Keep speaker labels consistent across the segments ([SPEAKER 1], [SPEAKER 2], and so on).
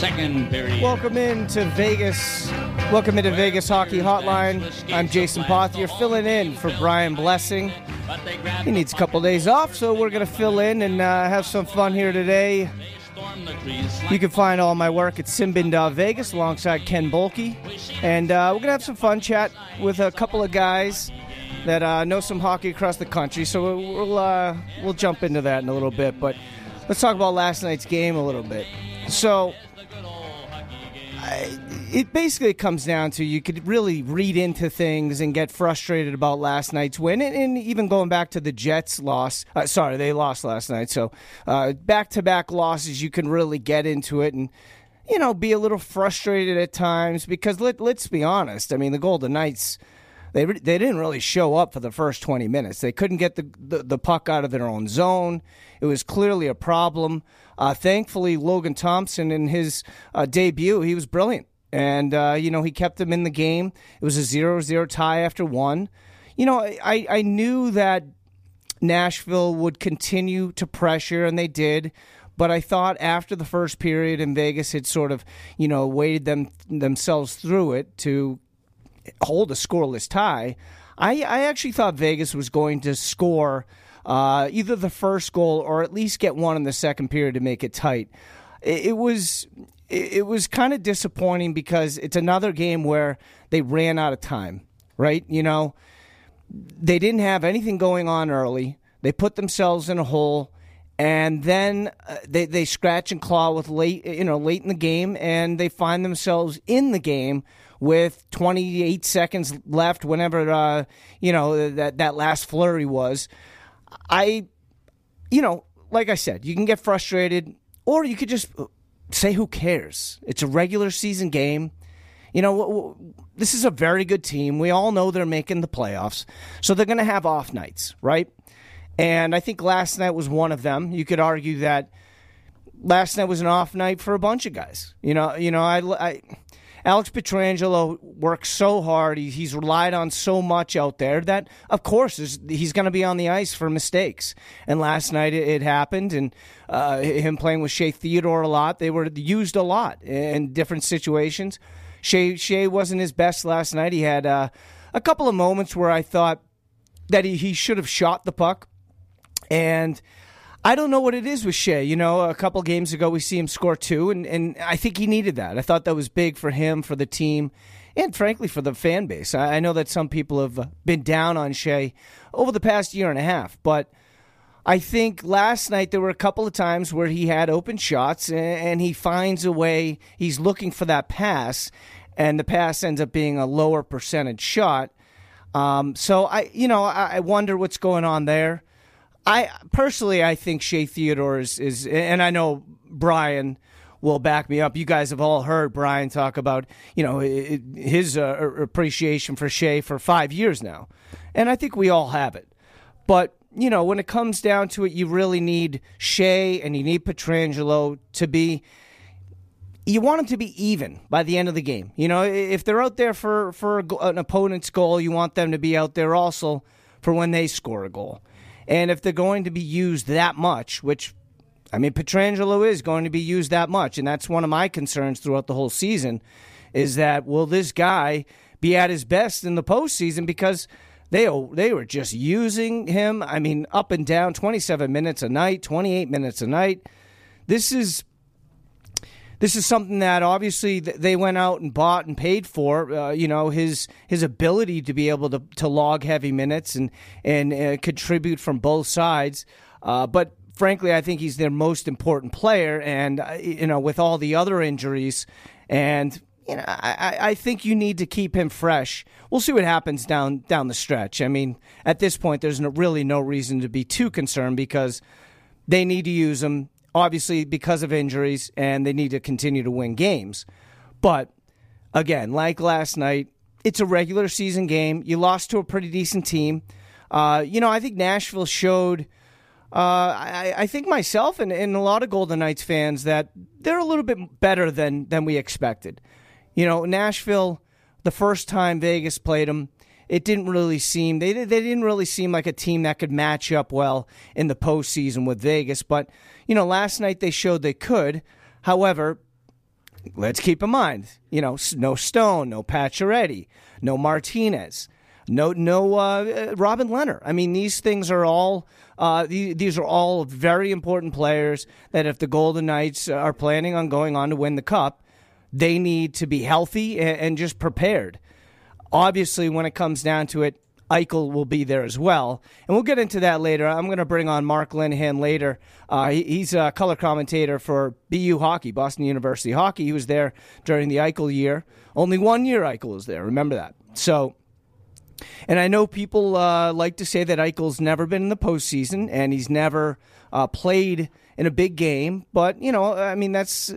[SPEAKER 1] Second period.
[SPEAKER 2] Welcome into Vegas. Welcome into Vegas Hockey Hotline. I'm Jason Pothier, filling in for Brian Blessing. He needs a couple days off, so we're going to fill in and uh, have some fun here today. You can find all my work at Sin Bin Vegas alongside Ken Boehlke. And uh, we're going to have some fun chat with a couple of guys that uh, know some hockey across the country. So we'll, uh, we'll jump into that in a little bit. But let's talk about last night's game a little bit. So I, it basically comes down to you could really read into things and get frustrated about last night's win, and, and even going back to the Jets' loss. Uh, sorry, they lost last night, so back to back losses, you can really get into it and you know be a little frustrated at times because let let's be honest. I mean, the Golden Knights. They, they didn't really show up for the first 20 minutes. They couldn't get the, the, the puck out of their own zone. It was clearly a problem. Uh, thankfully, Logan Thompson in his uh, debut, he was brilliant. And, uh, you know, he kept them in the game. It was a 0 0 tie after one. You know, I, I knew that Nashville would continue to pressure, and they did. But I thought after the first period in Vegas had sort of, you know, waded them themselves through it to hold a scoreless tie. I, I actually thought Vegas was going to score uh, either the first goal or at least get one in the second period to make it tight. It, it was it, it was kind of disappointing because it's another game where they ran out of time. Right? You know, they didn't have anything going on early. They put themselves in a hole and then uh, they they scratch and claw with late you know late in the game and they find themselves in the game with 28 seconds left whenever uh, you know that that last flurry was I, you know, like I said, you can get frustrated, or you could just say, who cares? It's a regular season game. You know, this is a very good team. We all know they're making the playoffs, so they're going to have off nights, right? And I think last night was one of them. You could argue that last night was an off night for a bunch of guys. You know, you know, I, I Alex Pietrangelo works so hard. He, he's relied on so much out there that, of course, he's going to be on the ice for mistakes. And last night it, it happened, and uh, him playing with Shea Theodore a lot. They were used a lot in different situations. Shea, Shea wasn't his best last night. He had uh, a couple of moments where I thought that he, he should have shot the puck. And I don't know what it is with Shea. You know, a couple games ago we see him score two, and, and I think he needed that. I thought that was big for him, for the team, and frankly for the fan base. I, I know that some people have been down on Shea over the past year and a half, but I think last night there were a couple of times where he had open shots and, and he finds a way. He's looking for that pass, and the pass ends up being a lower percentage shot. Um, so I, you know, I, I wonder what's going on there. I personally, I think Shea Theodore is, is, and I know Brian will back me up. You guys have all heard Brian talk about, you know, his uh, appreciation for Shea for five years now, and I think we all have it. But you know, when it comes down to it, you really need Shea and you need Pietrangelo to be. You want them to be even by the end of the game. You know, if they're out there for for an opponent's goal, you want them to be out there also for when they score a goal. And if they're going to be used that much, which I mean, Pietrangelo is going to be used that much, and that's one of my concerns throughout the whole season. Is that will this guy be at his best in the postseason because they they were just using him? I mean, up and down, twenty seven minutes a night, twenty eight minutes a night. This is this is something that obviously they went out and bought and paid for. Uh, you know his his ability to be able to, to log heavy minutes and and uh, contribute from both sides. Uh, but frankly, I think he's their most important player. And uh, you know, with all the other injuries, and you know, I, I think you need to keep him fresh. We'll see what happens down down the stretch. I mean, at this point, there's no, really no reason to be too concerned because they need to use him obviously because of injuries, and they need to continue to win games. But again, like last night, it's a regular season game. You lost to a pretty decent team. Uh, you know, I think Nashville showed. Uh, I, I, think myself and, and, a lot of Golden Knights fans that they're a little bit better than than we expected. You know, Nashville, the first time Vegas played them, it didn't really seem they they didn't really seem like a team that could match up well in the postseason with Vegas. But you know, last night they showed they could. However, let's keep in mind, you know, no Stone, no Pacioretty, no Martinez, no no uh, Robin Lehner. I mean, these things are all. Uh, these, these are all very important players that if the Golden Knights are planning on going on to win the Cup, they need to be healthy and, and just prepared. Obviously, when it comes down to it, Eichel will be there as well. And we'll get into that later. I'm going to bring on Mark Linehan later. Uh, he, he's a color commentator for BU Hockey, Boston University Hockey. He was there during the Eichel year. Only one year Eichel was there. Remember that. So, and I know people uh, like to say that Eichel's never been in the postseason and he's never uh, played in a big game. But, you know, I mean, that's.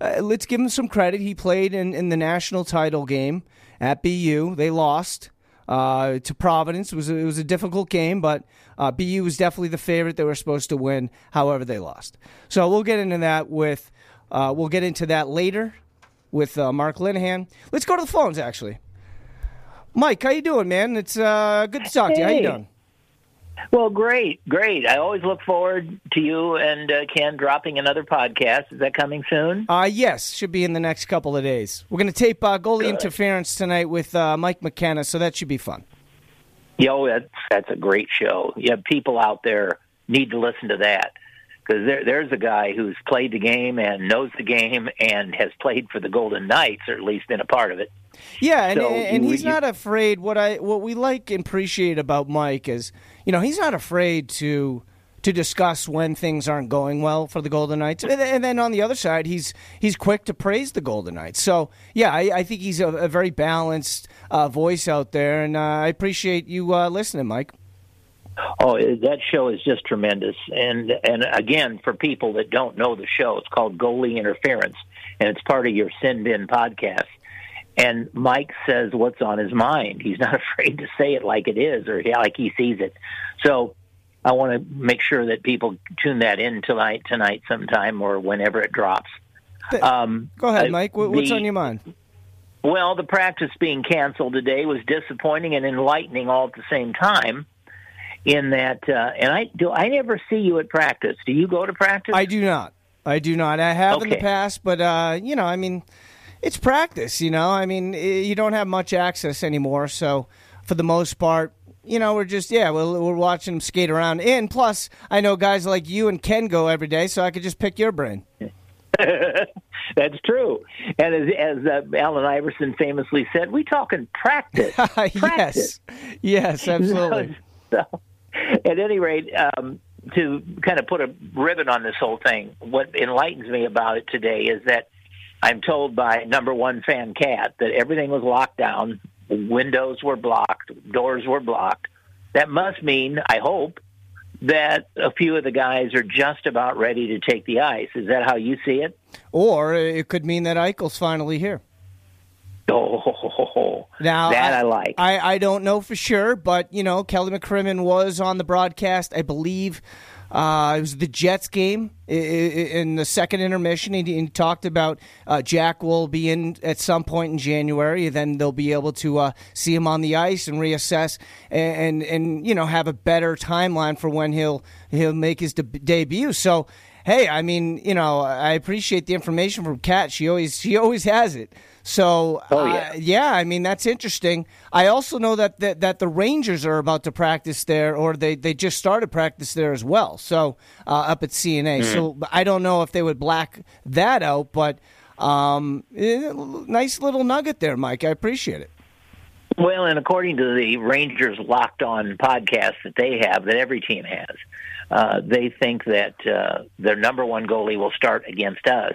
[SPEAKER 2] Uh, let's give him some credit. He played in, in the national title game at BU. They lost uh, to Providence. It was a, it was a difficult game, but uh, BU was definitely the favorite. They were supposed to win. However, they lost. So we'll get into that with uh, we'll get into that later with uh, Mark Linehan. Let's go to the phones actually. Mike, how you doing, man? It's uh, good to talk hey. to you. How you doing?
[SPEAKER 3] Well, great, great. I always look forward to you and uh, Ken dropping another podcast. Is that coming soon?
[SPEAKER 2] Uh, yes, should be in the next couple of days. We're going to tape uh, goalie Good. interference tonight with uh, Mike McKenna, so that should be fun.
[SPEAKER 3] Yo, that's that's a great show. Yeah, people out there need to listen to that because there, there's a guy who's played the game and knows the game and has played for the Golden Knights, or at least been a part of it.
[SPEAKER 2] Yeah, and, so and, he's you, not afraid. What I what we like and appreciate about Mike is, you know, he's not afraid to to discuss when things aren't going well for the Golden Knights, and, and then on the other side, he's he's quick to praise the Golden Knights. So yeah, I, I think he's a, a very balanced uh, voice out there, and uh, I appreciate you uh, listening, Mike.
[SPEAKER 3] Oh, that show is just tremendous, and and again, for people that don't know the show, it's called Goalie Interference, and it's part of your Sin Bin podcast. And Mike says what's on his mind. He's not afraid to say it like it is, or like he sees it. So I want to make sure that people tune that in tonight, tonight sometime, or whenever it drops.
[SPEAKER 2] Um, Go ahead, Mike. What's the, on your mind?
[SPEAKER 3] Well, the practice being canceled today was disappointing and enlightening all at the same time in that, uh, and I do. I never see you at practice. Do you go to practice?
[SPEAKER 2] I do not. I do not. I have okay. in the past, but uh, you know, I mean, it's practice. You know, I mean, you don't have much access anymore, so for the most part, you know, we're just yeah, we're, we're watching them skate around. And plus, I know guys like you and Ken go every day, so I could just pick your brain.
[SPEAKER 3] That's true. And as, as uh, Allen Iverson famously said, we talking practice.
[SPEAKER 2] practice. yes, yes, absolutely.
[SPEAKER 3] so, at any rate, um, to kind of put a ribbon on this whole thing, what enlightens me about it today is that I'm told by number one fan Cat that everything was locked down, windows were blocked, doors were blocked. That must mean, I hope, that a few of the guys are just about ready to take the ice. Is that how you see it?
[SPEAKER 2] Or it could mean that Eichel's finally here.
[SPEAKER 3] Oh, now that I, I, like.
[SPEAKER 2] I, I don't know for sure, but you know, Kelly McCrimmon was on the broadcast. I believe uh, it was the Jets game in the second intermission. He, talked about uh, Jack will be in at some point in January. Then they'll be able to uh, see him on the ice and reassess and, and, and you know have a better timeline for when he'll he'll make his de- debut. So hey, I mean, you know, I appreciate the information from Kat. She always she always has it. So,
[SPEAKER 3] oh, yeah.
[SPEAKER 2] Uh, yeah, I mean, that's interesting. I also know that, that, that the Rangers are about to practice there, or they, they just started practice there as well. So, uh, up at CNA. Mm. So, I don't know if they would black that out, but um, eh, nice little nugget there, Mike. I appreciate it.
[SPEAKER 3] Well, and according to the Rangers Locked On podcast that they have, that every team has, uh, they think that uh, their number one goalie will start against us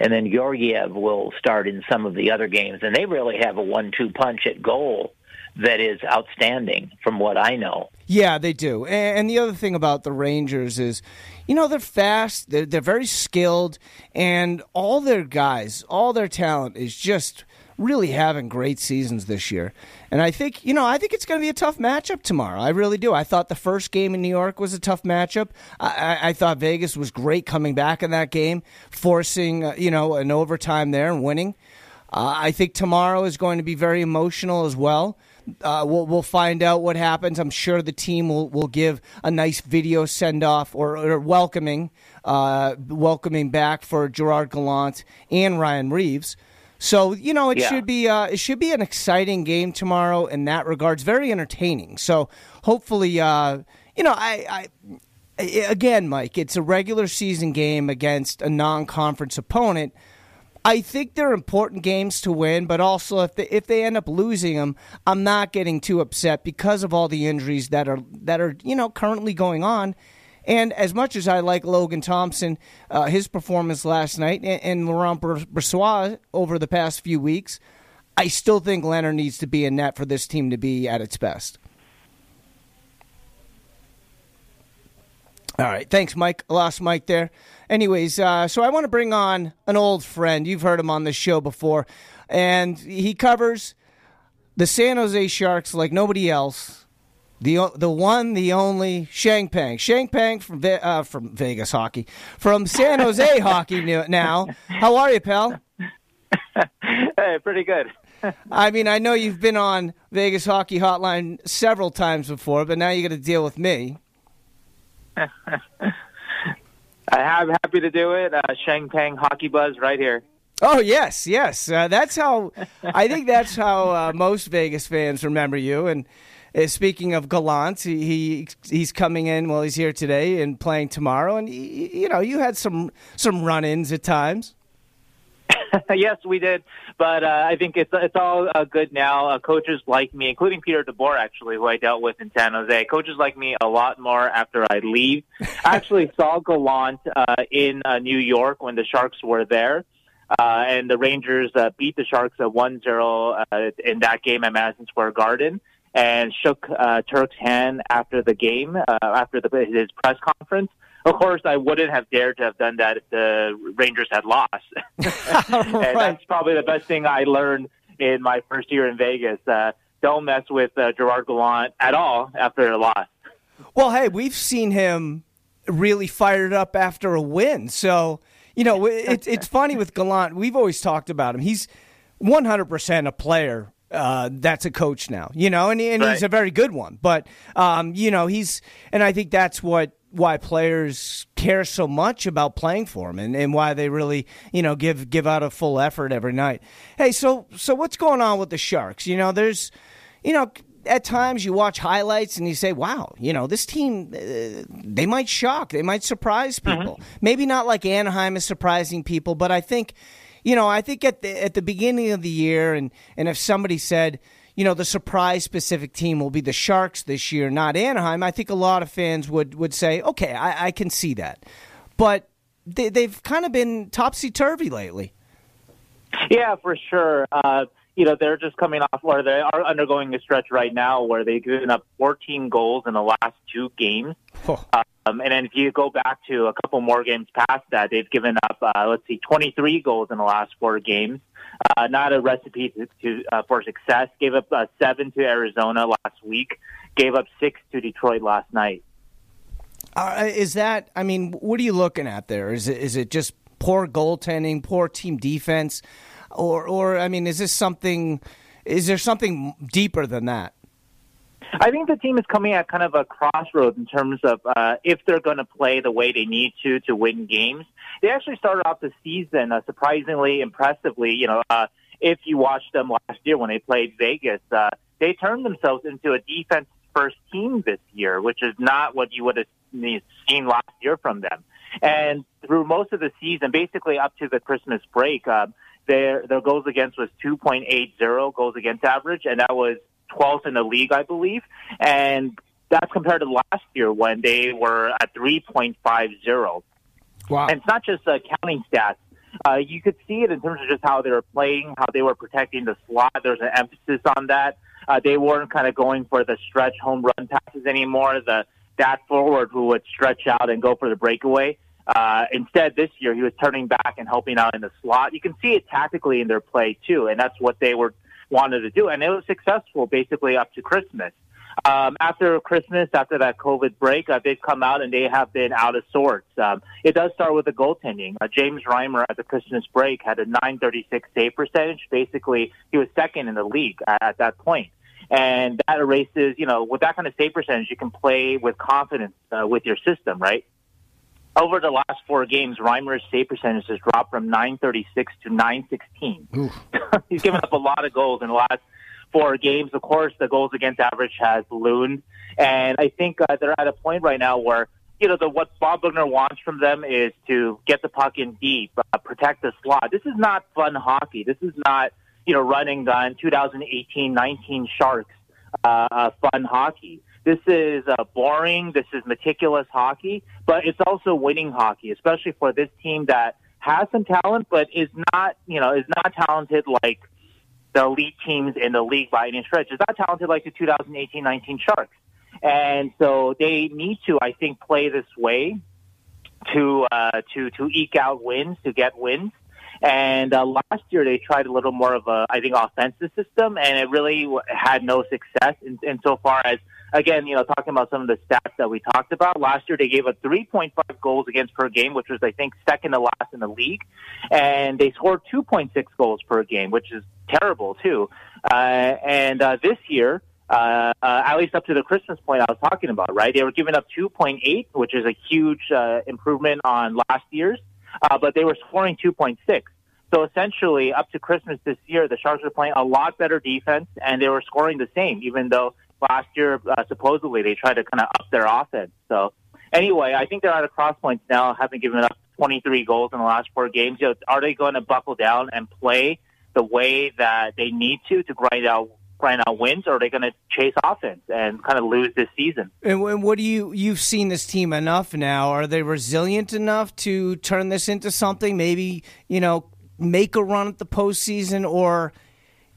[SPEAKER 3] and then Georgiev will start in some of the other games. And they really have a one-two punch at goal that is outstanding, from what I know.
[SPEAKER 2] Yeah, they do. And the other thing about the Rangers is, you know, they're fast, they're, they're very skilled, and all their guys, all their talent is just really having great seasons this year. And I think, you know, I think it's going to be a tough matchup tomorrow. I really do. I thought the first game in New York was a tough matchup. I, I thought Vegas was great coming back in that game, forcing, uh, you know, an overtime there and winning. Uh, I think tomorrow is going to be very emotional as well. Uh, we'll, we'll find out what happens. I'm sure the team will, will give a nice video send off or, or welcoming uh, welcoming back for Gerard Gallant and Ryan Reaves. So you know it yeah. should be uh, it should be an exciting game tomorrow in that regards. Very entertaining. So hopefully, uh, you know, I, I again, Mike, it's a regular season game against a non-conference opponent. I think they're important games to win, but also if they if they end up losing them, I'm not getting too upset because of all the injuries that are that are you know currently going on. And as much as I like Logan Thompson, uh, his performance last night, and, and Laurent Brossoit over the past few weeks, I still think Lehner needs to be in net for this team to be at its best. All right. Thanks, Mike. Lost Mike there. Anyways, uh, so I want to bring on an old friend. You've heard him on this show before. And he covers the San Jose Sharks like nobody else. The, the one, the only Sheng Peng. Sheng Peng from, uh, from Vegas hockey. From San Jose hockey now. How are you, pal?
[SPEAKER 4] hey, pretty good.
[SPEAKER 2] I mean, I know you've been on Vegas Hockey Hotline several times before, but now you got to deal with me.
[SPEAKER 4] I am happy to do it. Uh, Sheng Peng Hockey Buzz right here.
[SPEAKER 2] Oh yes, yes. Uh, that's how. I think that's how uh, most Vegas fans remember you. And uh, speaking of Gallant, he, he, he's coming in. Well, he's here today and playing tomorrow. And he, you know, you had some some run-ins at times.
[SPEAKER 4] yes, we did, but uh, I think it's it's all uh, good now. Uh, coaches like me, including Peter DeBoer, actually, who I dealt with in San Jose. Coaches like me a lot more after I leave. I actually saw Gallant uh, in uh, New York when the Sharks were there. Uh, and the Rangers uh, beat the Sharks at 1-0 uh, in that game at Madison Square Garden and shook uh, Turk's hand after the game, uh, after the, his press conference. Of course, I wouldn't have dared to have done that if the Rangers had lost. and right. that's probably the best thing I learned in my first year in Vegas. Uh, don't mess with uh, Gerard Gallant at all after a loss.
[SPEAKER 2] Well, hey, we've seen him really fired up after a win. So, you know, it's it's funny with Gallant. We've always talked about him. He's 100% a player uh, that's a coach now, you know, and, and right. he's a very good one. But, um, you know, he's, and I think that's what why players care so much about playing for him and, and why they really you know give give out a full effort every night hey so so what's going on with the sharks you know there's you know at times you watch highlights and you say wow you know this team uh, they might shock they might surprise mm-hmm. people mm-hmm. maybe not like anaheim is surprising people but i think you know i think at the at the beginning of the year and and if somebody said you know, the surprise Pacific team will be the Sharks this year, not Anaheim, I think a lot of fans would, would say, okay, I, I can see that. But they, they've kind of been topsy turvy lately.
[SPEAKER 4] Yeah, for sure. Uh, you know, they're just coming off, or they are undergoing a stretch right now where they've given up 14 goals in the last two games. Oh. Um, and then if you go back to a couple more games past that, they've given up, uh, let's see, 23 goals in the last four games. Uh, not a recipe to, to uh, for success. Gave up uh, seven to Arizona last week. Gave up six to Detroit last night.
[SPEAKER 2] Uh, is that? I mean, what are you looking at there? Is it is it just poor goaltending, poor team defense, or or I mean, is this something? Is there something deeper than that?
[SPEAKER 4] I think the team is coming at kind of a crossroads in terms of uh, if they're going to play the way they need to to win games. They actually started off the season uh, surprisingly impressively. You know, uh, if you watched them last year when they played Vegas, uh, they turned themselves into a defense first team this year, which is not what you would have seen last year from them. And through most of the season, basically up to the Christmas break, uh, their their goals against was 2.80 goals against average, and that was 12th in the league, I believe. And that's compared to last year when they were at 3.50.
[SPEAKER 2] Wow.
[SPEAKER 4] And it's not just uh, counting stats. Uh, you could see it in terms of just how they were playing, how they were protecting the slot. There's an emphasis on that. Uh, they weren't kind of going for the stretch home run passes anymore. The that forward who would stretch out and go for the breakaway. Uh, instead, this year he was turning back and helping out in the slot. You can see it tactically in their play too, and that's what they were wanted to do, and it was successful basically up to Christmas. Um, after Christmas, after that COVID break, uh, they've come out and they have been out of sorts. Um, it does start with the goaltending. Uh, James Reimer at the Christmas break had a 936 save percentage. Basically, he was second in the league at, at that point. And that erases, you know, with that kind of save percentage, you can play with confidence uh, with your system, right? Over the last four games, Reimer's save percentage has dropped from 936 to 916. He's given up a lot of goals in the last four games. Of course, the goals against average has ballooned, and I think uh, they're at a point right now where you know the what Bob Boughner wants from them is to get the puck in deep, uh, protect the slot. This is not fun hockey. This is not you know running gun 2018-19 Sharks uh, uh, fun hockey. This is uh, boring. This is meticulous hockey, but it's also winning hockey, especially for this team that has some talent, but is not, you know, is not talented like the elite teams in the league by any stretch. Is not talented like the 2018-19 Sharks, and so they need to, I think, play this way to uh, to to eke out wins, to get wins. And uh, last year they tried a little more of a, I think, offensive system, and it really had no success in, in so far as again, you know, talking about some of the stats that we talked about, last year they gave up 3.5 goals against per game, which was, I think, second to last in the league. And they scored 2.6 goals per game, which is terrible, too. Uh, and uh, this year, uh, uh, at least up to the Christmas point I was talking about, right? They were giving up 2.8, which is a huge uh, improvement on last year's, uh, but they were scoring 2.6. So essentially, up to Christmas this year, the Sharks were playing a lot better defense, and they were scoring the same, even though last year, uh, supposedly, they tried to kind of up their offense. So, anyway, I think they're at a cross points now, having given up 23 goals in the last four games. You know, are they going to buckle down and play the way that they need to to grind out grind out wins, or are they going to chase offense and kind of lose this season?
[SPEAKER 2] And what do you you've seen this team enough now? Are they resilient enough to turn this into something? Maybe you know make a run at the postseason, or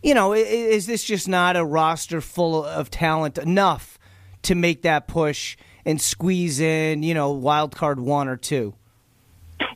[SPEAKER 2] you know, is this just not a roster full of talent enough to make that push and squeeze in, you know, wild card one or two?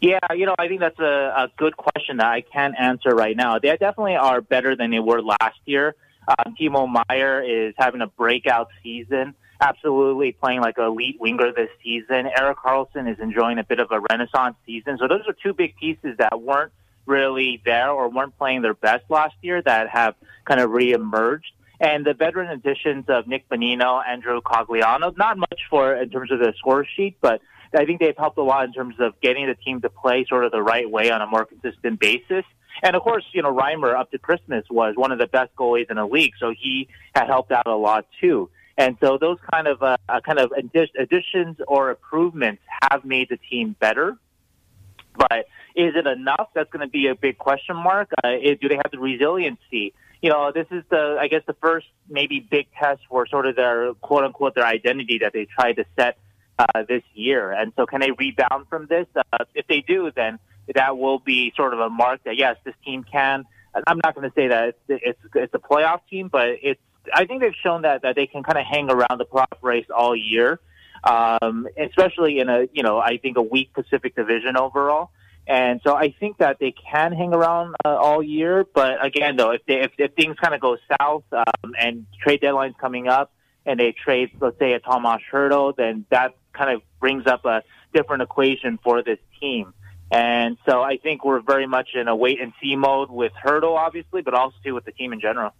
[SPEAKER 4] Yeah, you know, I think that's a, a good question that I can't answer right now. They definitely are better than they were last year. Um, Timo Meier is having a breakout season, absolutely playing like an elite winger this season. Erik Karlsson is enjoying a bit of a renaissance season. So those are two big pieces that weren't really there or weren't playing their best last year that have kind of reemerged. And the veteran additions of Nick Bonino, Andrew Cogliano, not much for in terms of the score sheet, but I think they've helped a lot in terms of getting the team to play sort of the right way on a more consistent basis. And of course, you know, Reimer up to Christmas was one of the best goalies in the league, so he had helped out a lot too. And so those kind of uh, kind of additions or improvements have made the team better. But is it enough? That's going to be a big question mark. Uh, it, do they have the resiliency? You know, this is the, I guess, the first maybe big test for sort of their quote unquote their identity that they tried to set uh, this year. And so, can they rebound from this? Uh, if they do, then that will be sort of a mark that yes, this team can. I'm not going to say that it's, it's it's a playoff team, but it's. I think they've shown that that they can kind of hang around the playoff race all year, um, especially in a you know I think a weak Pacific Division overall. And so I think that they can hang around uh, all year. But again, though, if, they, if, if things kind of go south um, and trade deadlines coming up and they trade, let's say, a Tomas Hertl, then that kind of brings up a different equation for this team. And so I think we're very much in a wait and see mode with Hertl, obviously, but also too with the team in general.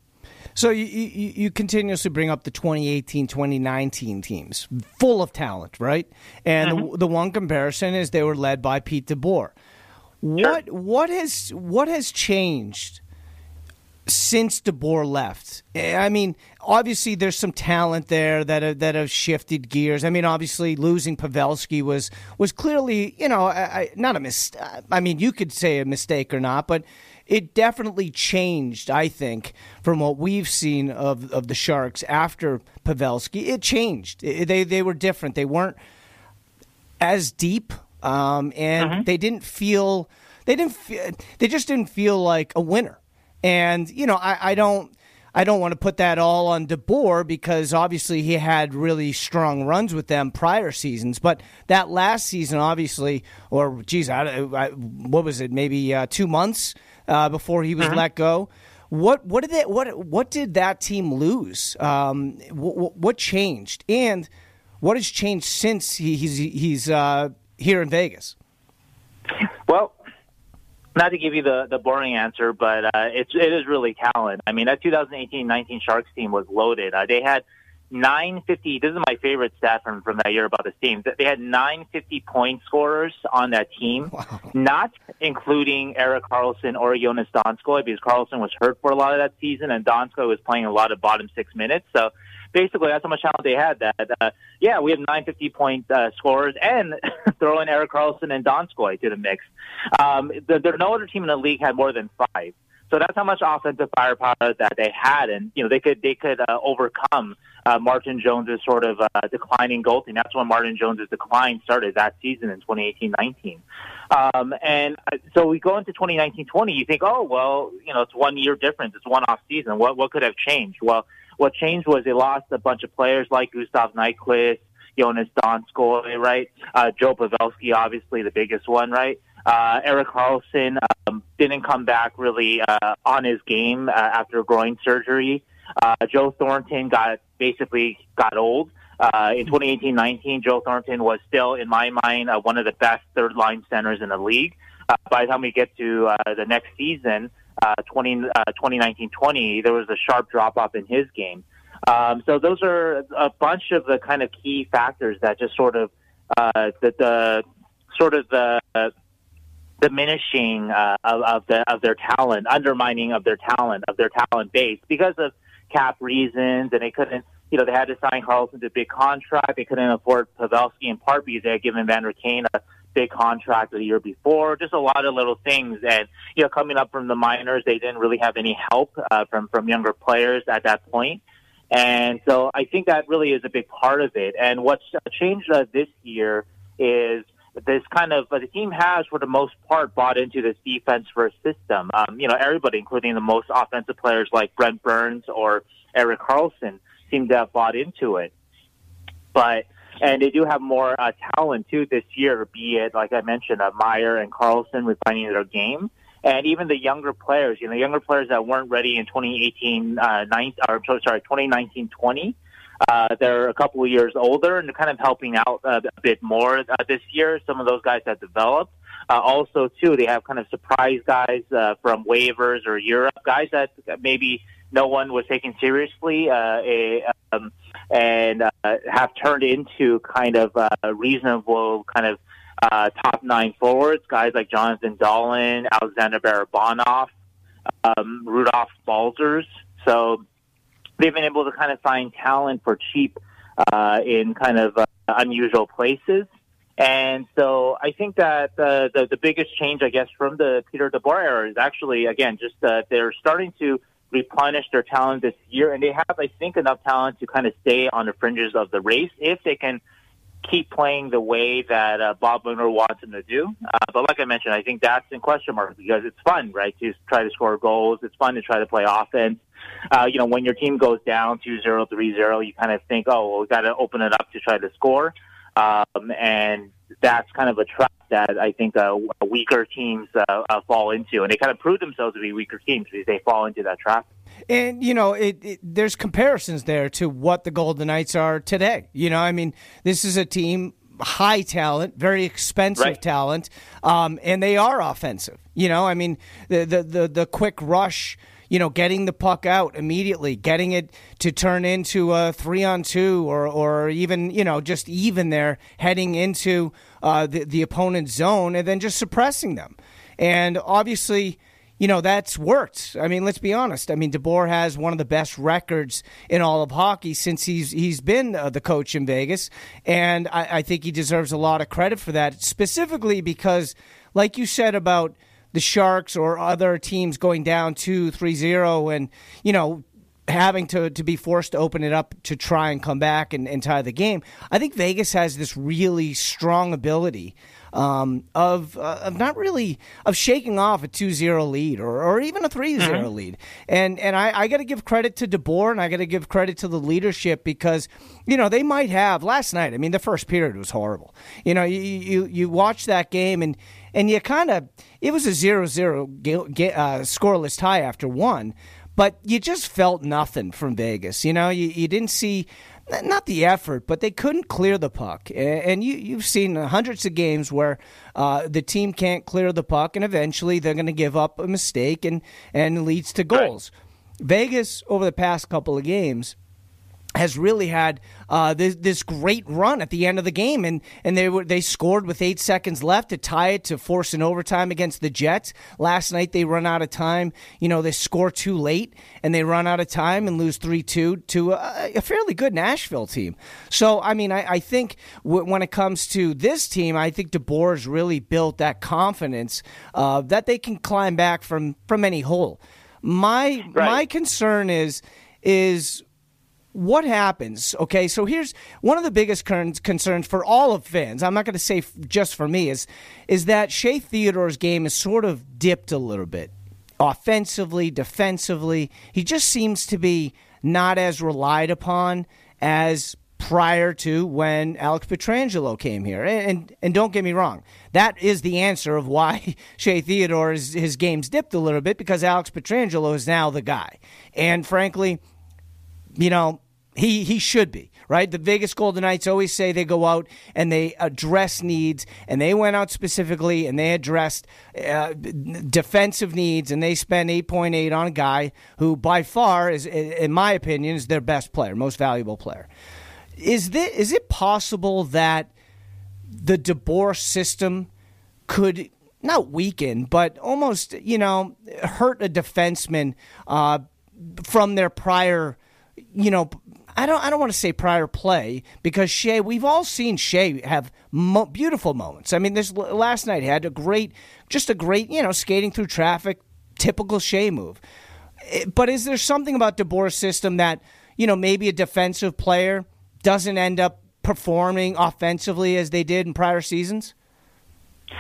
[SPEAKER 2] So you, you, you, continuously bring up the 2018, 2019 teams, full of talent, right? And mm-hmm. the, the, one comparison is they were led by Pete DeBoer. What sure. what has what has changed since DeBoer left? I mean, obviously there's some talent there that have, that have shifted gears. I mean, obviously losing Pavelski was was clearly you know I, not a mis. I mean, you could say a mistake or not, but it definitely changed. I think from what we've seen of of the Sharks after Pavelski, it changed. It, they they were different. They weren't as deep um, and mm-hmm. they didn't feel they didn't feel, they just didn't feel like a winner. And you know, I, I don't. I don't want to put that all on DeBoer because obviously he had really strong runs with them prior seasons. But that last season, obviously, or geez, I, I, what was it? Maybe uh, two months uh, before he was uh-huh. let go. What what did that what what did that team lose? Um, what, what changed and what has changed since he, he's he's uh, here in Vegas?
[SPEAKER 4] Well, not to give you the, the boring answer, but uh, it's it is really talent. I mean, that 2018-19 Sharks team was loaded. Uh, they had 950. This is my favorite stat from from that year about this team. They had 950 point scorers on that team, wow. not including Erik Karlsson or Joonas Donskoi because Karlsson was hurt for a lot of that season, and Donskoi was playing a lot of bottom six minutes. So basically that's how much talent they had. That uh, yeah, we have 950 point uh, scorers and throw in Erik Karlsson and Donskoi to the mix. Um, there, there no other team in the league had more than five. So that's how much offensive firepower that they had, and you know they could they could uh, overcome uh, Martin Jones's sort of uh, declining goal team. That's when Martin Jones's decline started that season in 2018-19. Um, and uh, so we go into 2019-20. You think, oh well, you know it's one year difference, it's one off season. What what could have changed? Well, what changed was they lost a bunch of players like Gustav Nyquist, Joonas Donskoi, right? Uh, Joe Pavelski, obviously the biggest one, right? Uh, Erik Karlsson um, didn't come back really uh, on his game uh, after groin surgery. Uh, Joe Thornton got basically got old. Uh, in 2018-19, Joe Thornton was still, in my mind, uh, one of the best third-line centers in the league. Uh, by the time we get to uh, the next season, uh, 20, uh, 2019-20, there was a sharp drop-off in his game. Um, so those are a bunch of the kind of key factors that just sort of uh, the, the sort of the diminishing uh, of, of, the, of their talent, undermining of their talent, of their talent base because of cap reasons, and they couldn't. You know, they had to sign Karlsson to a big contract. They couldn't afford Pavelski in part because they had given Vander Kane a big contract the year before. Just a lot of little things, and you know, coming up from the minors, they didn't really have any help uh, from from younger players at that point. And so I think that really is a big part of it. And what's changed uh, this year is this kind of uh, the team has, for the most part, bought into this defense first system. Um, you know, everybody, including the most offensive players like Brent Burns or Erik Karlsson, seem to have bought into it. But and they do have more uh, talent too this year. Be it like I mentioned, uh, Meier and Karlsson refining their game, and even the younger players. You know, younger players that weren't ready in 2018, uh, 9, or sorry, 2019, 20 uh, they're a couple of years older and kind of helping out uh, a bit more uh, this year. Some of those guys have developed. Uh, also, too, they have kind of surprise guys uh, from waivers or Europe, guys that maybe no one was taking seriously uh, a, um, and uh, have turned into kind of uh, reasonable kind of uh, top nine forwards, guys like Jonathan Dahlen, Alexander Barabanov, um, Balcers. So they've been able to kind of find talent for cheap uh, in kind of uh, unusual places. And so I think that uh, the the biggest change, I guess, from the Peter DeBoer era is actually again just uh, they're starting to replenish their talent this year, and they have, I think, enough talent to kind of stay on the fringes of the race if they can keep playing the way that uh, Bob Miller wants them to do. Uh, but like I mentioned, I think that's in question mark because it's fun, right, to try to score goals. It's fun to try to play offense. Uh, you know, when your team goes down 2-0, 3-0, you kind of think, oh, well, we got to open it up to try to score. Um, and that's kind of a trap that I think uh, weaker teams uh, uh, fall into, and they kind of prove themselves to be weaker teams because they fall into that trap.
[SPEAKER 2] And you know, it, it, there's comparisons there to what the Golden Knights are today. You know, I mean, this is a team high talent, very expensive right. talent, um, and they are offensive. You know, I mean, the the the, the quick rush you know, getting the puck out immediately, getting it to turn into a three on two or, or even, you know, just even there heading into uh, the, the opponent's zone and then just suppressing them. And obviously, you know, that's worked. I mean, let's be honest. I mean, DeBoer has one of the best records in all of hockey since he's he's been uh, the coach in Vegas, and I, I think he deserves a lot of credit for that, specifically because, like you said about – the Sharks or other teams going down 2 3 0 and, you know, having to, to be forced to open it up to try and come back and, and tie the game. I think Vegas has this really strong ability um, of, uh, of not really of shaking off a 2-0 lead or, or even a 3-0 mm-hmm. lead. And and I, I got to give credit to DeBoer and I got to give credit to the leadership because you know they might have last night. I mean, the first period was horrible. You know, you you you watch that game and and you kind of it was a 0-0 uh, scoreless tie after one but you just felt nothing from Vegas. You know, you, you didn't see not the effort, but they couldn't clear the puck. And you, you've seen hundreds of games where uh, the team can't clear the puck, and eventually they're going to give up a mistake and, and leads to goals. Right. Vegas, over the past couple of games, has really had uh, this, this, great run at the end of the game, and, and they were they scored with eight seconds left to tie it to force an overtime against the Jets. Last night they run out of time. You know they score too late, and they run out of time and lose three two to a, a, fairly good Nashville team. So I mean I, I think w- when it comes to this team, I think DeBoer's really built that confidence uh, that they can climb back from from any hole. My right. my concern is is what happens? Okay, so here's one of the biggest concerns for all of fans. I'm not going to say just for me is is that Shea Theodore's game is sort of dipped a little bit, offensively, defensively. He just seems to be not as relied upon as prior to when Alex Pietrangelo came here. And, and, and don't get me wrong, that is the answer of why Shea Theodore is, his game's dipped a little bit because Alex Pietrangelo is now the guy. And frankly you know, he he should be right. The Vegas Golden Knights always say they go out and they address needs, and they went out specifically and they addressed uh, defensive needs, and they spent eight point eight on a guy who, by far, is in my opinion, is their best player, most valuable player. Is this, is it possible that the DeBoer system could not weaken, but almost you know hurt a defenseman uh, from their prior you know, I don't I don't want to say prior play because Shea we've all seen Shea have mo- beautiful moments. I mean, this last night had a great, just a great you know skating through traffic, typical Shea move. Eh, but is there something about DeBoer's system that you know maybe a defensive player doesn't end up performing offensively as they did in prior seasons?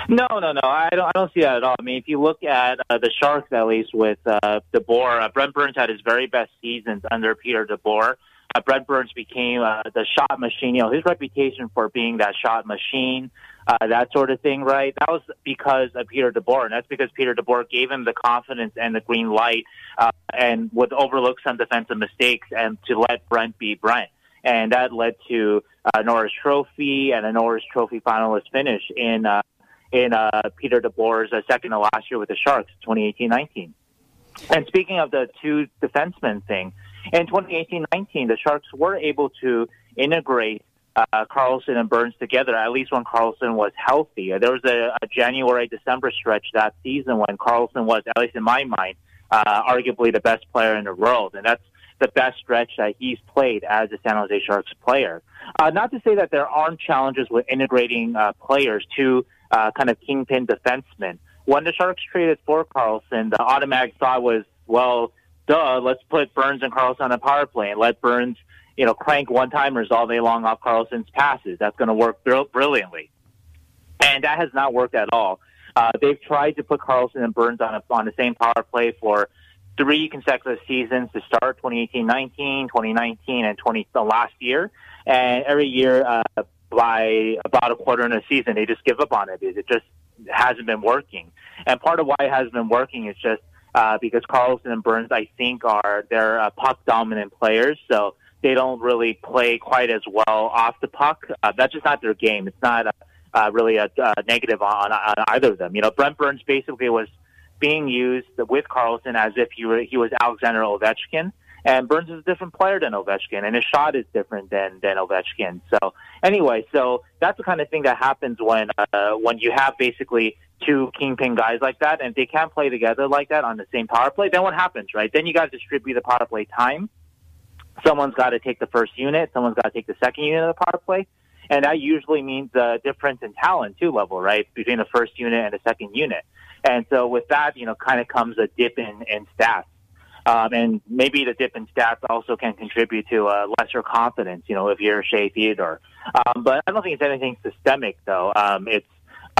[SPEAKER 4] No, no, no. I don't. I don't see that at all. I mean, if you look at uh, the Sharks, at least with uh, DeBoer, uh, Brent Burns had his very best seasons under Peter DeBoer. Uh, Brent Burns became uh, the shot machine. You know, his reputation for being that shot machine, uh, that sort of thing, right? That was because of Peter DeBoer, and that's because Peter DeBoer gave him the confidence and the green light, uh, and would overlook some defensive mistakes and to let Brent be Brent. And that led to a Norris Trophy and a Norris Trophy finalist finish in uh, in uh, Peter DeBoer's uh, second to last year with the Sharks, 2018-19. And speaking of the two defensemen thing, in 2018-19, the Sharks were able to integrate uh, Karlsson and Burns together, at least when Karlsson was healthy. There was a, a January December stretch that season when Karlsson was, at least in my mind, uh, arguably the best player in the world, and that's the best stretch that he's played as a San Jose Sharks player. Uh, not to say that there aren't challenges with integrating uh, players to uh, kind of kingpin defenseman. When the Sharks traded for Karlsson, the automatic thought was, well, duh, let's put Burns and Karlsson on a power play and let Burns, you know, crank one timers all day long off Karlsson's passes. That's going to work br- brilliantly. And that has not worked at all. Uh, they've tried to put Karlsson and Burns on, a, on the same power play for three consecutive seasons to start 2018-19, 2019, and 20 the last year. And every year, uh, by about a quarter in a season, they just give up on it it just hasn't been working. And part of why it hasn't been working is just uh, because Karlsson and Burns, I think, are they're uh, puck dominant players, so they don't really play quite as well off the puck. Uh, that's just not their game. It's not uh, uh, really a, a negative on, on either of them. You know, Brent Burns basically was being used with Karlsson as if he were he was Alexander Ovechkin. And Burns is a different player than Ovechkin, and his shot is different than than Ovechkin. So anyway, so that's the kind of thing that happens when uh, when you have basically two kingpin guys like that, and they can't play together like that on the same power play. Then what happens, right? Then you got to distribute the power play time. Someone's got to take the first unit. Someone's got to take the second unit of the power play. And that usually means a difference in talent, too, level, right? Between the first unit and the second unit. And so with that, you know, kind of comes a dip in, in stats. Um, and maybe the dip in stats also can contribute to uh, lesser confidence, you know, if you're Shea Theodore. Um, but I don't think it's anything systemic, though. Um, it's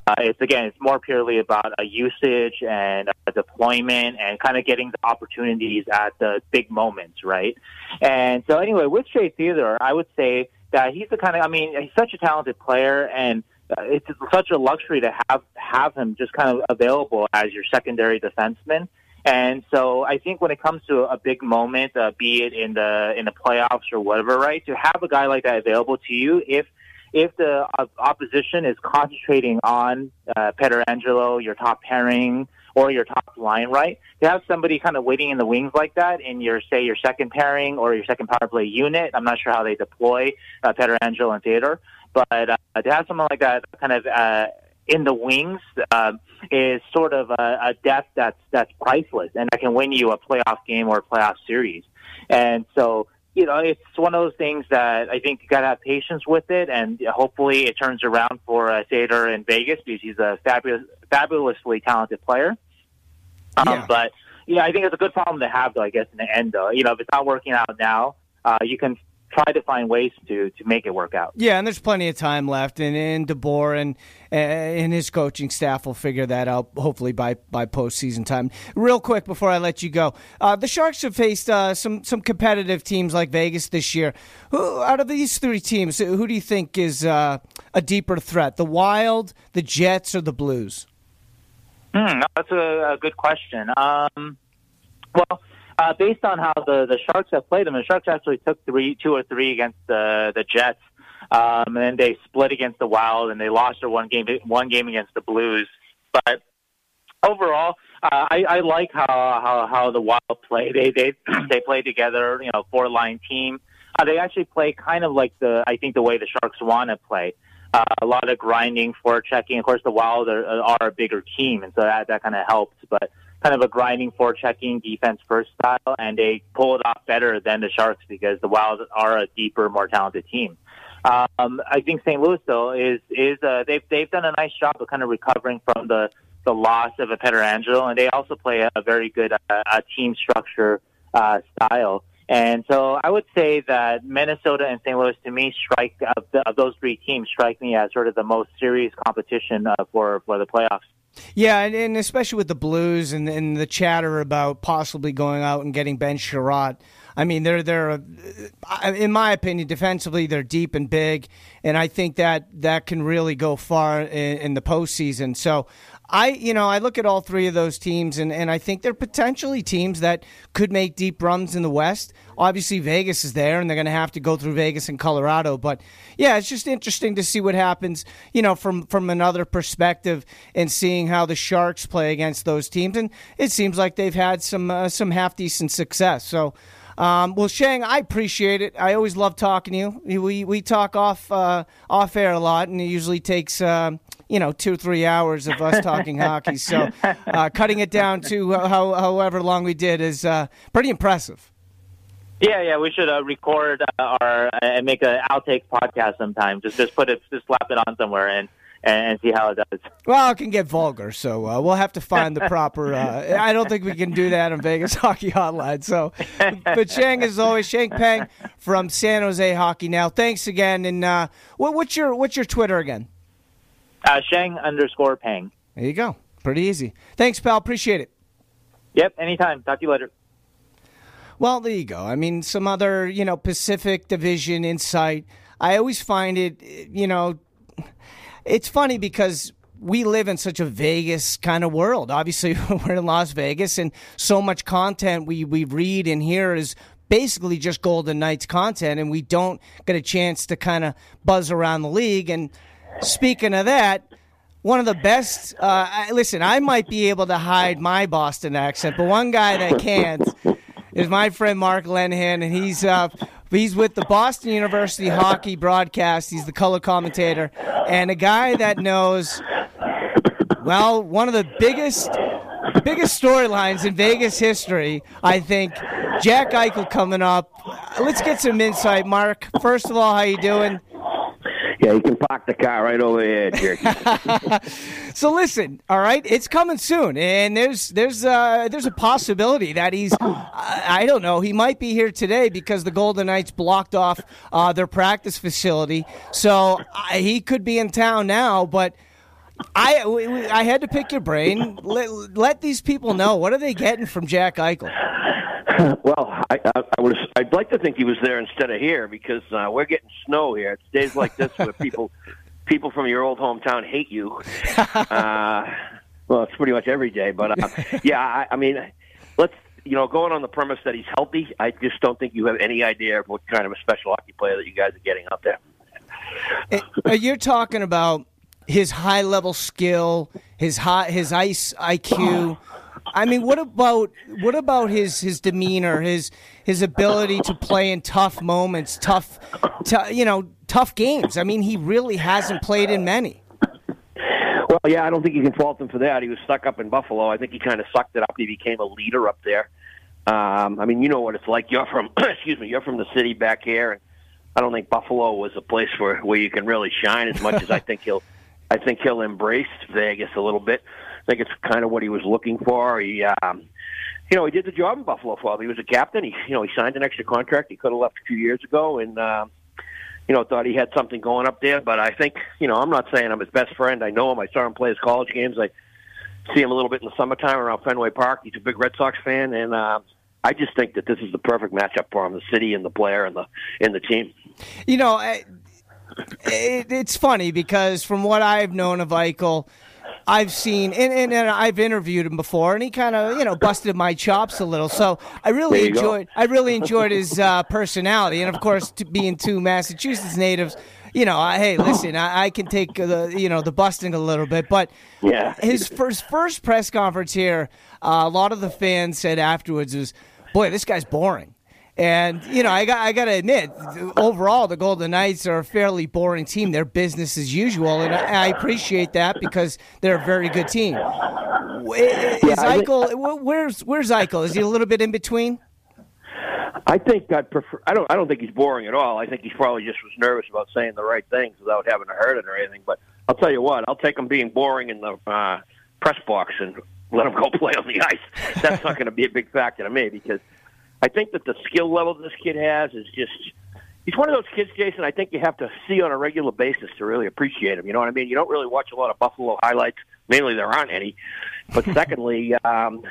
[SPEAKER 4] uh, it's again, it's more purely about a usage and a deployment and kind of getting the opportunities at the big moments, right? And so, anyway, with Shea Theodore, I would say that he's the kind of, I mean, he's such a talented player, and it's such a luxury to have have him just kind of available as your secondary defenseman. And so I think when it comes to a big moment, uh, be it in the in the playoffs or whatever, right, to have a guy like that available to you, if if the uh, opposition is concentrating on uh, Angelo, your top pairing, or your top line, right, to have somebody kind of waiting in the wings like that in your say your second pairing or your second power play unit. I'm not sure how they deploy uh, Angelo and Theodore, but uh, to have someone like that kind of uh, in the wings uh, is sort of a, a depth that's that's priceless, and that can win you a playoff game or a playoff series. And so, you know, it's one of those things that I think you got to have patience with it, and hopefully it turns around for uh, Sater in Vegas because he's a fabulous, fabulously talented player. Um, yeah. But yeah, I think it's a good problem to have, though. I guess in the end, though, you know, if it's not working out now, uh, you can try to find ways to to make it work out.
[SPEAKER 2] Yeah, and there's plenty of time left, and, and DeBoer and and his coaching staff will figure that out hopefully by by postseason time. Real quick before I let you go, uh, the Sharks have faced uh, some some competitive teams like Vegas this year. Who out of these three teams, who do you think is uh, a deeper threat? The Wild, the Jets, or the Blues?
[SPEAKER 4] Hmm, that's a, a good question. Um, well uh, based on how the, the Sharks have played them, the Sharks actually took three, two or three against the the Jets, um, and then they split against the Wild, and they lost their one game one game against the Blues. But overall, uh, I, I like how, how how the Wild play. They they they play together, you know, four line team. Uh, they actually play kind of like the I think the way the Sharks want to play. Uh, a lot of grinding, forechecking. Of course, the Wild are, are a bigger team, and so that that kind of helps. But kind of a grinding, checking defense first style, and they pull it off better than the Sharks because the Wild are a deeper, more talented team. Um, I think St. Louis though is is uh, they've they've done a nice job of kind of recovering from the the loss of a Pietrangelo, and they also play a, a very good uh, a team structure uh, style. And so I would say that Minnesota and St. Louis, to me, strike of, the, of those three teams, strike me as sort of the most serious competition uh, for for the playoffs.
[SPEAKER 2] Yeah, and, and, especially with the Blues and, and, the chatter about possibly going out and getting Ben Chiarot. I mean, they're they're uh, in my opinion defensively they're deep and big, and I think that that can really go far in, in the postseason. So I, you know, I look at all three of those teams, and, and I think they're potentially teams that could make deep runs in the West. Obviously, Vegas is there, and they're going to have to go through Vegas and Colorado. But yeah, it's just interesting to see what happens, you know, from from another perspective, and seeing how the Sharks play against those teams. And it seems like they've had some uh, some half decent success. So. Um, well, Sheng, I appreciate it. I always love talking to you. We we talk off uh, off air a lot, and it usually takes uh, you know two three hours of us talking hockey. So uh, cutting it down to how, however long we did is uh, pretty impressive.
[SPEAKER 4] Yeah, yeah, we should uh, record uh, our and make an outtakes podcast sometime. Just just put it, just slap it on somewhere and and see how it does.
[SPEAKER 2] Well, it can get vulgar, so uh, we'll have to find the proper. Uh, I don't think we can do that on Vegas Hockey Hotline. So, but Sheng, as always, Sheng Peng from San Jose Hockey Now. Thanks again, and uh, what, what's your what's your Twitter again?
[SPEAKER 4] Uh, Sheng underscore Peng.
[SPEAKER 2] There you go. Pretty easy. Thanks, pal. Appreciate it.
[SPEAKER 4] Yep, anytime. Talk to you later.
[SPEAKER 2] Well, there you go. I mean, some other, you know, Pacific Division insight. I always find it, you know, it's funny because we live in such a Vegas kind of world. Obviously, we're in Las Vegas, and so much content we, we read and hear is basically just Golden Knights content, and we don't get a chance to kind of buzz around the league. And Speaking of that, one of the best. Uh, listen, I might be able to hide my Boston accent, but one guy that can't is my friend Mark Lenihan, and he's uh, he's with the Boston University hockey broadcast. He's the color commentator, and a guy that knows well one of the biggest biggest storylines in Vegas history. I think Jack Eichel coming up. Let's get some insight, Mark. First of all, how you doing?
[SPEAKER 5] Yeah, you can park the car right over here, Jerky.
[SPEAKER 2] so listen, all right, it's coming soon, and there's there's uh, there's a possibility that he's I, I don't know he might be here today because the Golden Knights blocked off uh, their practice facility, so uh, he could be in town now, but. I, I had to pick your brain. Let, let these people know what are they getting from Jack Eichel.
[SPEAKER 5] well, I, I, I was. I'd like to think he was there instead of here because uh, we're getting snow here. It's days like this where people, people from your old hometown hate you. Uh, well, it's pretty much every day, but uh, yeah, I, I mean, let's you know, going on the premise that he's healthy, I just don't think you have any idea of what kind of a special hockey player that you guys are getting out there.
[SPEAKER 2] Eh, you're talking about his high level skill, his high, his ice IQ. I mean, what about what about his his demeanor, his his ability to play in tough moments, tough, t- you know, tough games? I mean, he really hasn't played in many.
[SPEAKER 5] Well, yeah, I don't think you can fault him for that. He was stuck up in Buffalo. I think he kind of sucked it up. He became a leader up there. Um, I mean, you know what it's like. You're from, excuse me, you're from the city back here, and I don't think Buffalo was a place where where you can really shine as much as I think he'll. I think he'll embrace Vegas a little bit. I think it's kind of what he was looking for. He, um, you know, he did the job in Buffalo for him. He was a captain. He, you know, he signed an extra contract. He could have left a few years ago, and uh, you know, thought he had something going up there. But I think, you know, I'm not saying I'm his best friend. I know him. I saw him play his college games. I see him a little bit in the summertime around Fenway Park. He's a big Red Sox fan, and uh, I just think that this is the perfect matchup for him: the city and the player and the and the team.
[SPEAKER 2] You know. I- it, it's funny because from what I've known of Eichel, I've seen and, and, and, I've interviewed him before, and he kind of you know busted my chops a little. So I really enjoyed go. I really enjoyed his uh, personality, and of course, to being two Massachusetts natives. You know, I, hey, listen, I, I, can take the you know the busting a little bit, but
[SPEAKER 5] yeah.
[SPEAKER 2] his first first press conference here, uh, a lot of the fans said afterwards was, "Boy, this guy's boring." And you know, I got I got to admit, overall, the Golden Knights are a fairly boring team. They're business as usual, and I, I appreciate that because they're a very good team. Is Eichel? Where's Where's Eichel? Is he a little bit in between?
[SPEAKER 5] I think I'd prefer. I don't. I don't think he's boring at all. I think he's probably just was nervous about saying the right things without having to hurt it or anything. But I'll tell you what. I'll take him being boring in the uh, press box and let him go play on the ice. That's not going to be a big factor to me because I think that the skill level this kid has is just. He's one of those kids, Jason. I think you have to see on a regular basis to really appreciate him. You know what I mean? You don't really watch a lot of Buffalo highlights. Mainly, there aren't any. But secondly, um,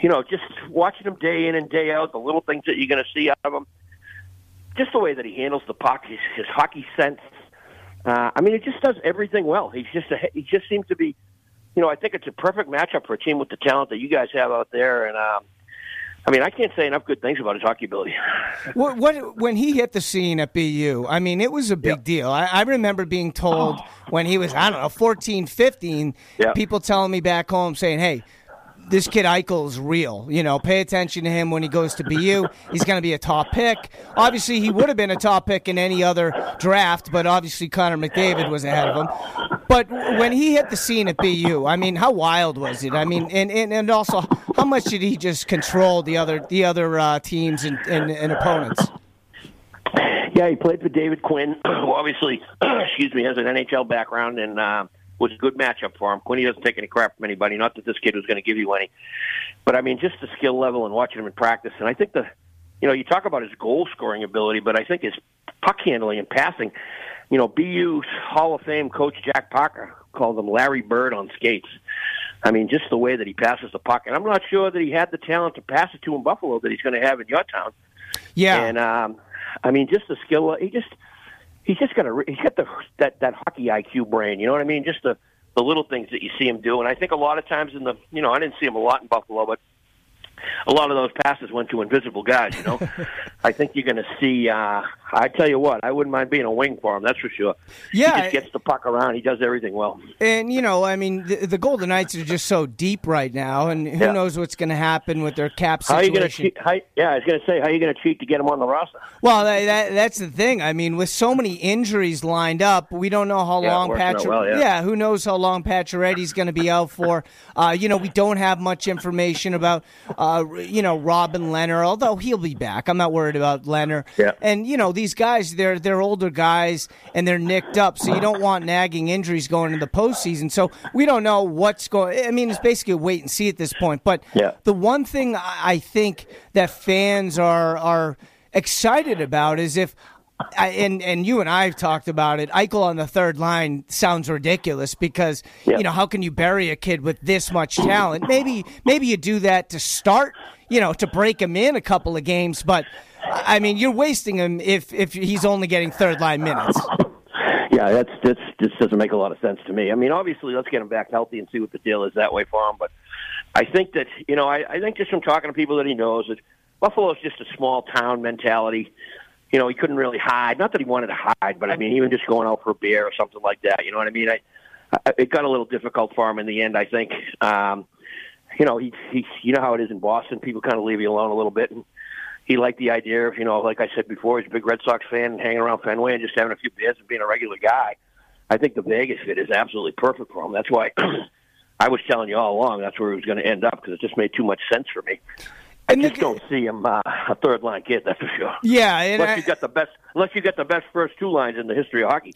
[SPEAKER 5] you know, just watching him day in and day out, the little things that you're going to see out of him, just the way that he handles the puck, his, his hockey sense. Uh, I mean, he just does everything well. He's just a, he just seems to be, you know, I think it's a perfect matchup for a team with the talent that you guys have out there, and um, I mean, I can't say enough good things about his hockey ability.
[SPEAKER 2] what, what, when he hit the scene at BU, I mean, it was a big yep. deal. I, I, remember being told oh. when he was, I don't know, 14, 15, yep. people telling me back home saying, hey, this kid Eichel is real. You know, pay attention to him when he goes to BU. He's going to be a top pick. Obviously, he would have been a top pick in any other draft, but obviously Connor McDavid was ahead of him. But when he hit the scene at BU, I mean, how wild was it? I mean, and, and, and also, how much did he just control the other the other uh, teams and, and, and opponents?
[SPEAKER 5] Yeah, he played for David Quinn, who obviously, excuse me, has an NHL background and. Uh, was a good matchup for him. Quinny doesn't take any crap from anybody. Not that this kid was going to give you any, but I mean, just the skill level and watching him in practice. And I think the, you know, you talk about his goal scoring ability, but I think his puck handling and passing. You know, BU Hall of Fame coach Jack Parker called him Larry Bird on skates. I mean, just the way that he passes the puck, and I'm not sure that he had the talent to pass it to in Buffalo that he's going to have in your town.
[SPEAKER 2] Yeah,
[SPEAKER 5] and um, I mean, just the skill. He just he's just got a he's got the that that hockey IQ brain. You know what I mean? Just the the little things that you see him do. And I think a lot of times in the you know I didn't see him a lot in Buffalo, but a lot of those passes went to invisible guys. You know, I think you're going to see. Uh, I tell you what, I wouldn't mind being a wing for him. That's for sure.
[SPEAKER 2] Yeah,
[SPEAKER 5] he just gets the puck around. He does everything well.
[SPEAKER 2] And you know, I mean, the, the Golden Knights are just so deep right now, and who yeah. knows what's going to happen with their cap situation.
[SPEAKER 5] How are you going to cheat? How, yeah, I was going to say, how are you going to cheat to get him on the roster?
[SPEAKER 2] Well, that, that, that's the thing. I mean, with so many injuries lined up, we don't know how
[SPEAKER 5] yeah,
[SPEAKER 2] long Patrick.
[SPEAKER 5] Well, yeah.
[SPEAKER 2] yeah. who knows how long Pacioretty's going to be out for? Uh, you know, we don't have much information about, uh, you know, Robin Lehner, although he'll be back. I'm not worried about Lehner.
[SPEAKER 5] Yeah.
[SPEAKER 2] And you know, these guys they're they're older guys and they're nicked up, so you don't want nagging injuries going into the postseason. So we don't know what's going. I mean, it's basically a wait and see at this point. But
[SPEAKER 5] Yeah.
[SPEAKER 2] the one thing I think that fans are are excited about is if. I, and and you and I have talked about it. Eichel on the third line sounds ridiculous because
[SPEAKER 5] Yeah.
[SPEAKER 2] you know how can you bury a kid with this much talent? Maybe maybe you do that to start, you know, to break him in a couple of games. But I mean, you're wasting him if if he's only getting third line minutes.
[SPEAKER 5] Yeah, that's that's just doesn't make a lot of sense to me. I mean, obviously, let's get him back healthy and see what the deal is that way for him. But I think that you know, I, I think just from talking to people that he knows that Buffalo's just a small town mentality. You know, he couldn't really hide. Not that he wanted to hide, but I mean, even just going out for a beer or something like that. You know what I mean? I, I it got a little difficult for him in the end. I think. Um, you know, he he. You know how it is in Boston. People kind of leave you alone a little bit, and he liked the idea of, you know, like I said before, he's a big Red Sox fan and hanging around Fenway and just having a few beers and being a regular guy. I think the Vegas fit is absolutely perfect for him. That's why I was telling you all along that's where he was going to end up because it just made too much sense for me. I
[SPEAKER 2] And the-
[SPEAKER 5] just don't see him uh, a third line kid. That's for sure.
[SPEAKER 2] Yeah, and
[SPEAKER 5] Unless
[SPEAKER 2] I-
[SPEAKER 5] you got the best, unless you got the best first two lines in the history of hockey.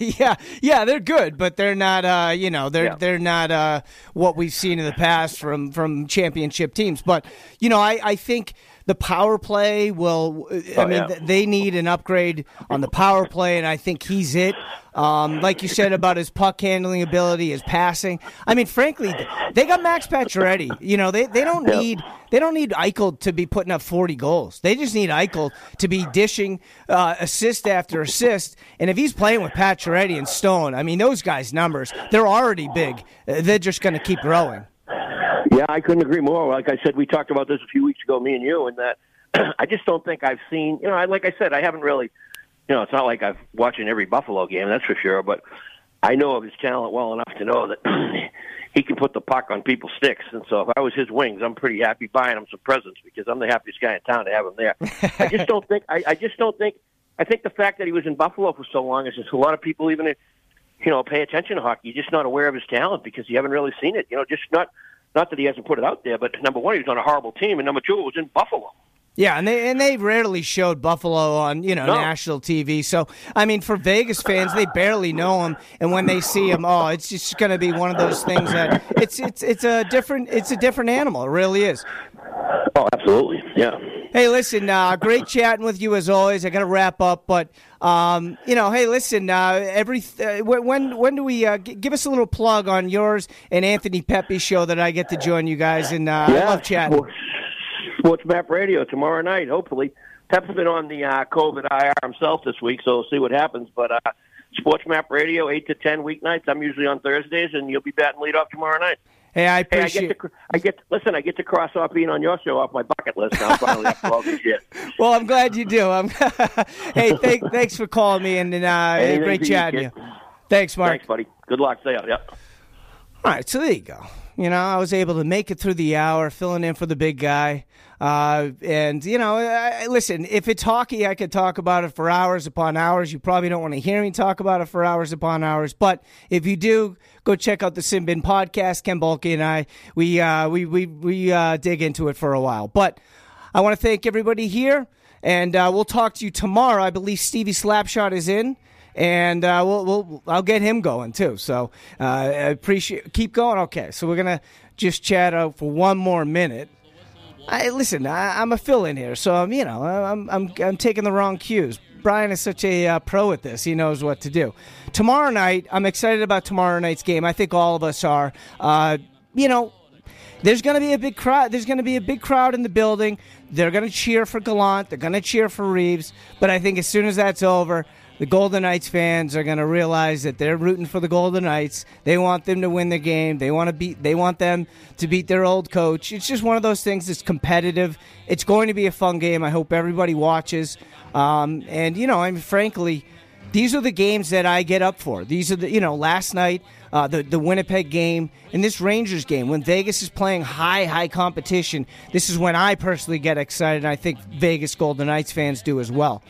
[SPEAKER 2] yeah, yeah, they're good, but they're not. Uh, you know, they're
[SPEAKER 5] Yeah.
[SPEAKER 2] they're not uh, what we've seen in the past from from championship teams. But you know, I, I think the power play will. I
[SPEAKER 5] Oh,
[SPEAKER 2] mean,
[SPEAKER 5] yeah.
[SPEAKER 2] they need an upgrade on the power play, and I think he's it. Um, like you said about his puck handling ability, his passing. I mean, frankly, they got Max Pacioretty. You know, they, they don't
[SPEAKER 5] Yeah.
[SPEAKER 2] need they don't need Eichel to be putting up forty goals. They just need Eichel to be dishing uh, assist after assist. And if he's playing with Pacioretty and Stone, I mean, those guys' numbers they're already big. They're just going to keep growing.
[SPEAKER 5] Yeah, I couldn't agree more. Like I said, we talked about this a few weeks ago, me and you, and that I just don't think I've seen. You know, I, like I said, I haven't really. You know, it's not like I've watching every Buffalo game, that's for sure. But I know of his talent well enough to know that he can put the puck on people's sticks. And so, if I was his wings, I'm pretty happy buying him some presents because I'm the happiest guy in town to have him there. I just don't think. I, I just don't think. I think the fact that he was in Buffalo for so long is just a lot of people even you know, pay attention to hockey. You're just not aware of his talent because you haven't really seen it. You know, just not not that he hasn't put it out there, but number one, he was on a horrible team, and number two, it was in Buffalo.
[SPEAKER 2] Yeah, and they and they rarely showed Buffalo on you know
[SPEAKER 5] No.
[SPEAKER 2] national TV. So I mean, for Vegas fans, they barely know him, and when they see him, oh, it's just going to be one of those things that it's it's it's a different it's a different animal. It really is.
[SPEAKER 5] Oh, absolutely, yeah.
[SPEAKER 2] Hey, listen, uh, great chatting with you as always. I got to wrap up, but um, you know, hey, listen, uh, every uh, when when do we uh, g- give us a little plug on yours and Anthony Pepe's show that I get to join you guys and uh, I love chatting.
[SPEAKER 5] Sports, Sports Map Radio tomorrow night, hopefully. Pep's been on the uh, COVID IR himself this week, so we'll see what happens. But uh, Sports Map Radio, eight to ten weeknights. I'm usually on Thursdays, and you'll be batting lead off tomorrow night.
[SPEAKER 2] Hey, I
[SPEAKER 5] Hey, I
[SPEAKER 2] appreciate.
[SPEAKER 5] get to, I get, listen, I get to cross off being on your show off my bucket list now. Finally, after all this shit.
[SPEAKER 2] Well, I'm glad you do. I'm hey, thank, thanks for calling me and, and uh, great
[SPEAKER 5] you,
[SPEAKER 2] chatting you. Thanks, Mark.
[SPEAKER 5] Thanks, buddy. Good luck. See ya. Yep.
[SPEAKER 2] All right, so there you go. You know, I was able to make it through the hour, filling in for the big guy. Uh, and you know, I, listen, if it's hockey, I could talk about it for hours upon hours. You probably don't want to hear me talk about it for hours upon hours, but if you do, go check out the Sin Bin podcast. Ken Boehlke and I, we uh, we we we uh, dig into it for a while. But I want to thank everybody here, and uh, we'll talk to you tomorrow. I believe Stevie Slapshot is in and uh, we'll, we'll I'll get him going too. So uh, I appreciate keep going. Okay, so we're gonna just chat out for one more minute. I listen. I, I'm a fill in here, so I'm you know I'm I'm I'm taking the wrong cues. Brian is such a uh, pro at this; he knows what to do. Tomorrow night, I'm excited about tomorrow night's game. I think all of us are. Uh, you know, there's going to be a big crowd. There's going to be a big crowd in the building. They're going to cheer for Gallant. They're going to cheer for Reeves. But I think as soon as that's over, the Golden Knights fans are going to realize that they're rooting for the Golden Knights. They want them to win the game. They want to beat. They want them to beat their old coach. It's just one of those things. that's competitive. It's going to be a fun game. I hope everybody watches. Um, and you know, I mean, frankly these are the games that I get up for. These are the you know last night uh, the the Winnipeg game and this Rangers game when Vegas is playing high high competition. This is when I personally get excited. and I think Vegas Golden Knights fans do as well.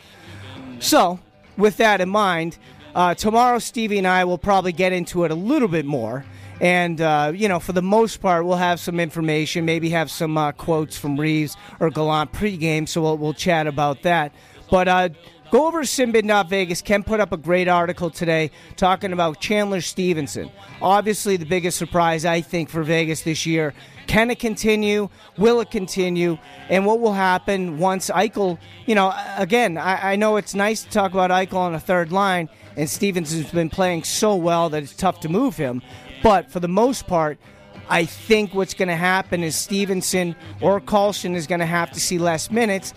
[SPEAKER 2] So with that in mind, uh, tomorrow Stevie and I will probably get into it a little bit more. And, uh, you know, for the most part, we'll have some information, maybe have some uh, quotes from Reeves or Gallant pregame, so we'll, we'll chat about that. But uh, Go over to Sinbin.Vegas. Ken put up a great article today talking about Chandler Stephenson. Obviously, the biggest surprise, I think, for Vegas this year. Can it continue? Will it continue? And what will happen once Eichel, you know, again, I, I know it's nice to talk about Eichel on a third line, and Stephenson's been playing so well that it's tough to move him. But for the most part, I think what's going to happen is Stephenson or Karlsson is going to have to see less minutes.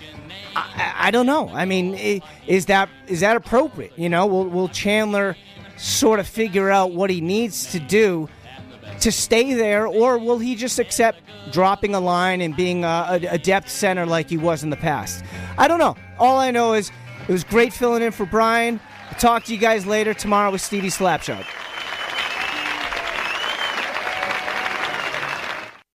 [SPEAKER 2] I, I, don't know. I mean, is that is that appropriate? You know, will, will Chandler sort of figure out what he needs to do to stay there, or will he just accept dropping a line and being a, a depth center like he was in the past? I don't know. All I know is it was great filling in for Brian. I'll talk to you guys later tomorrow with Stevie Slapshot.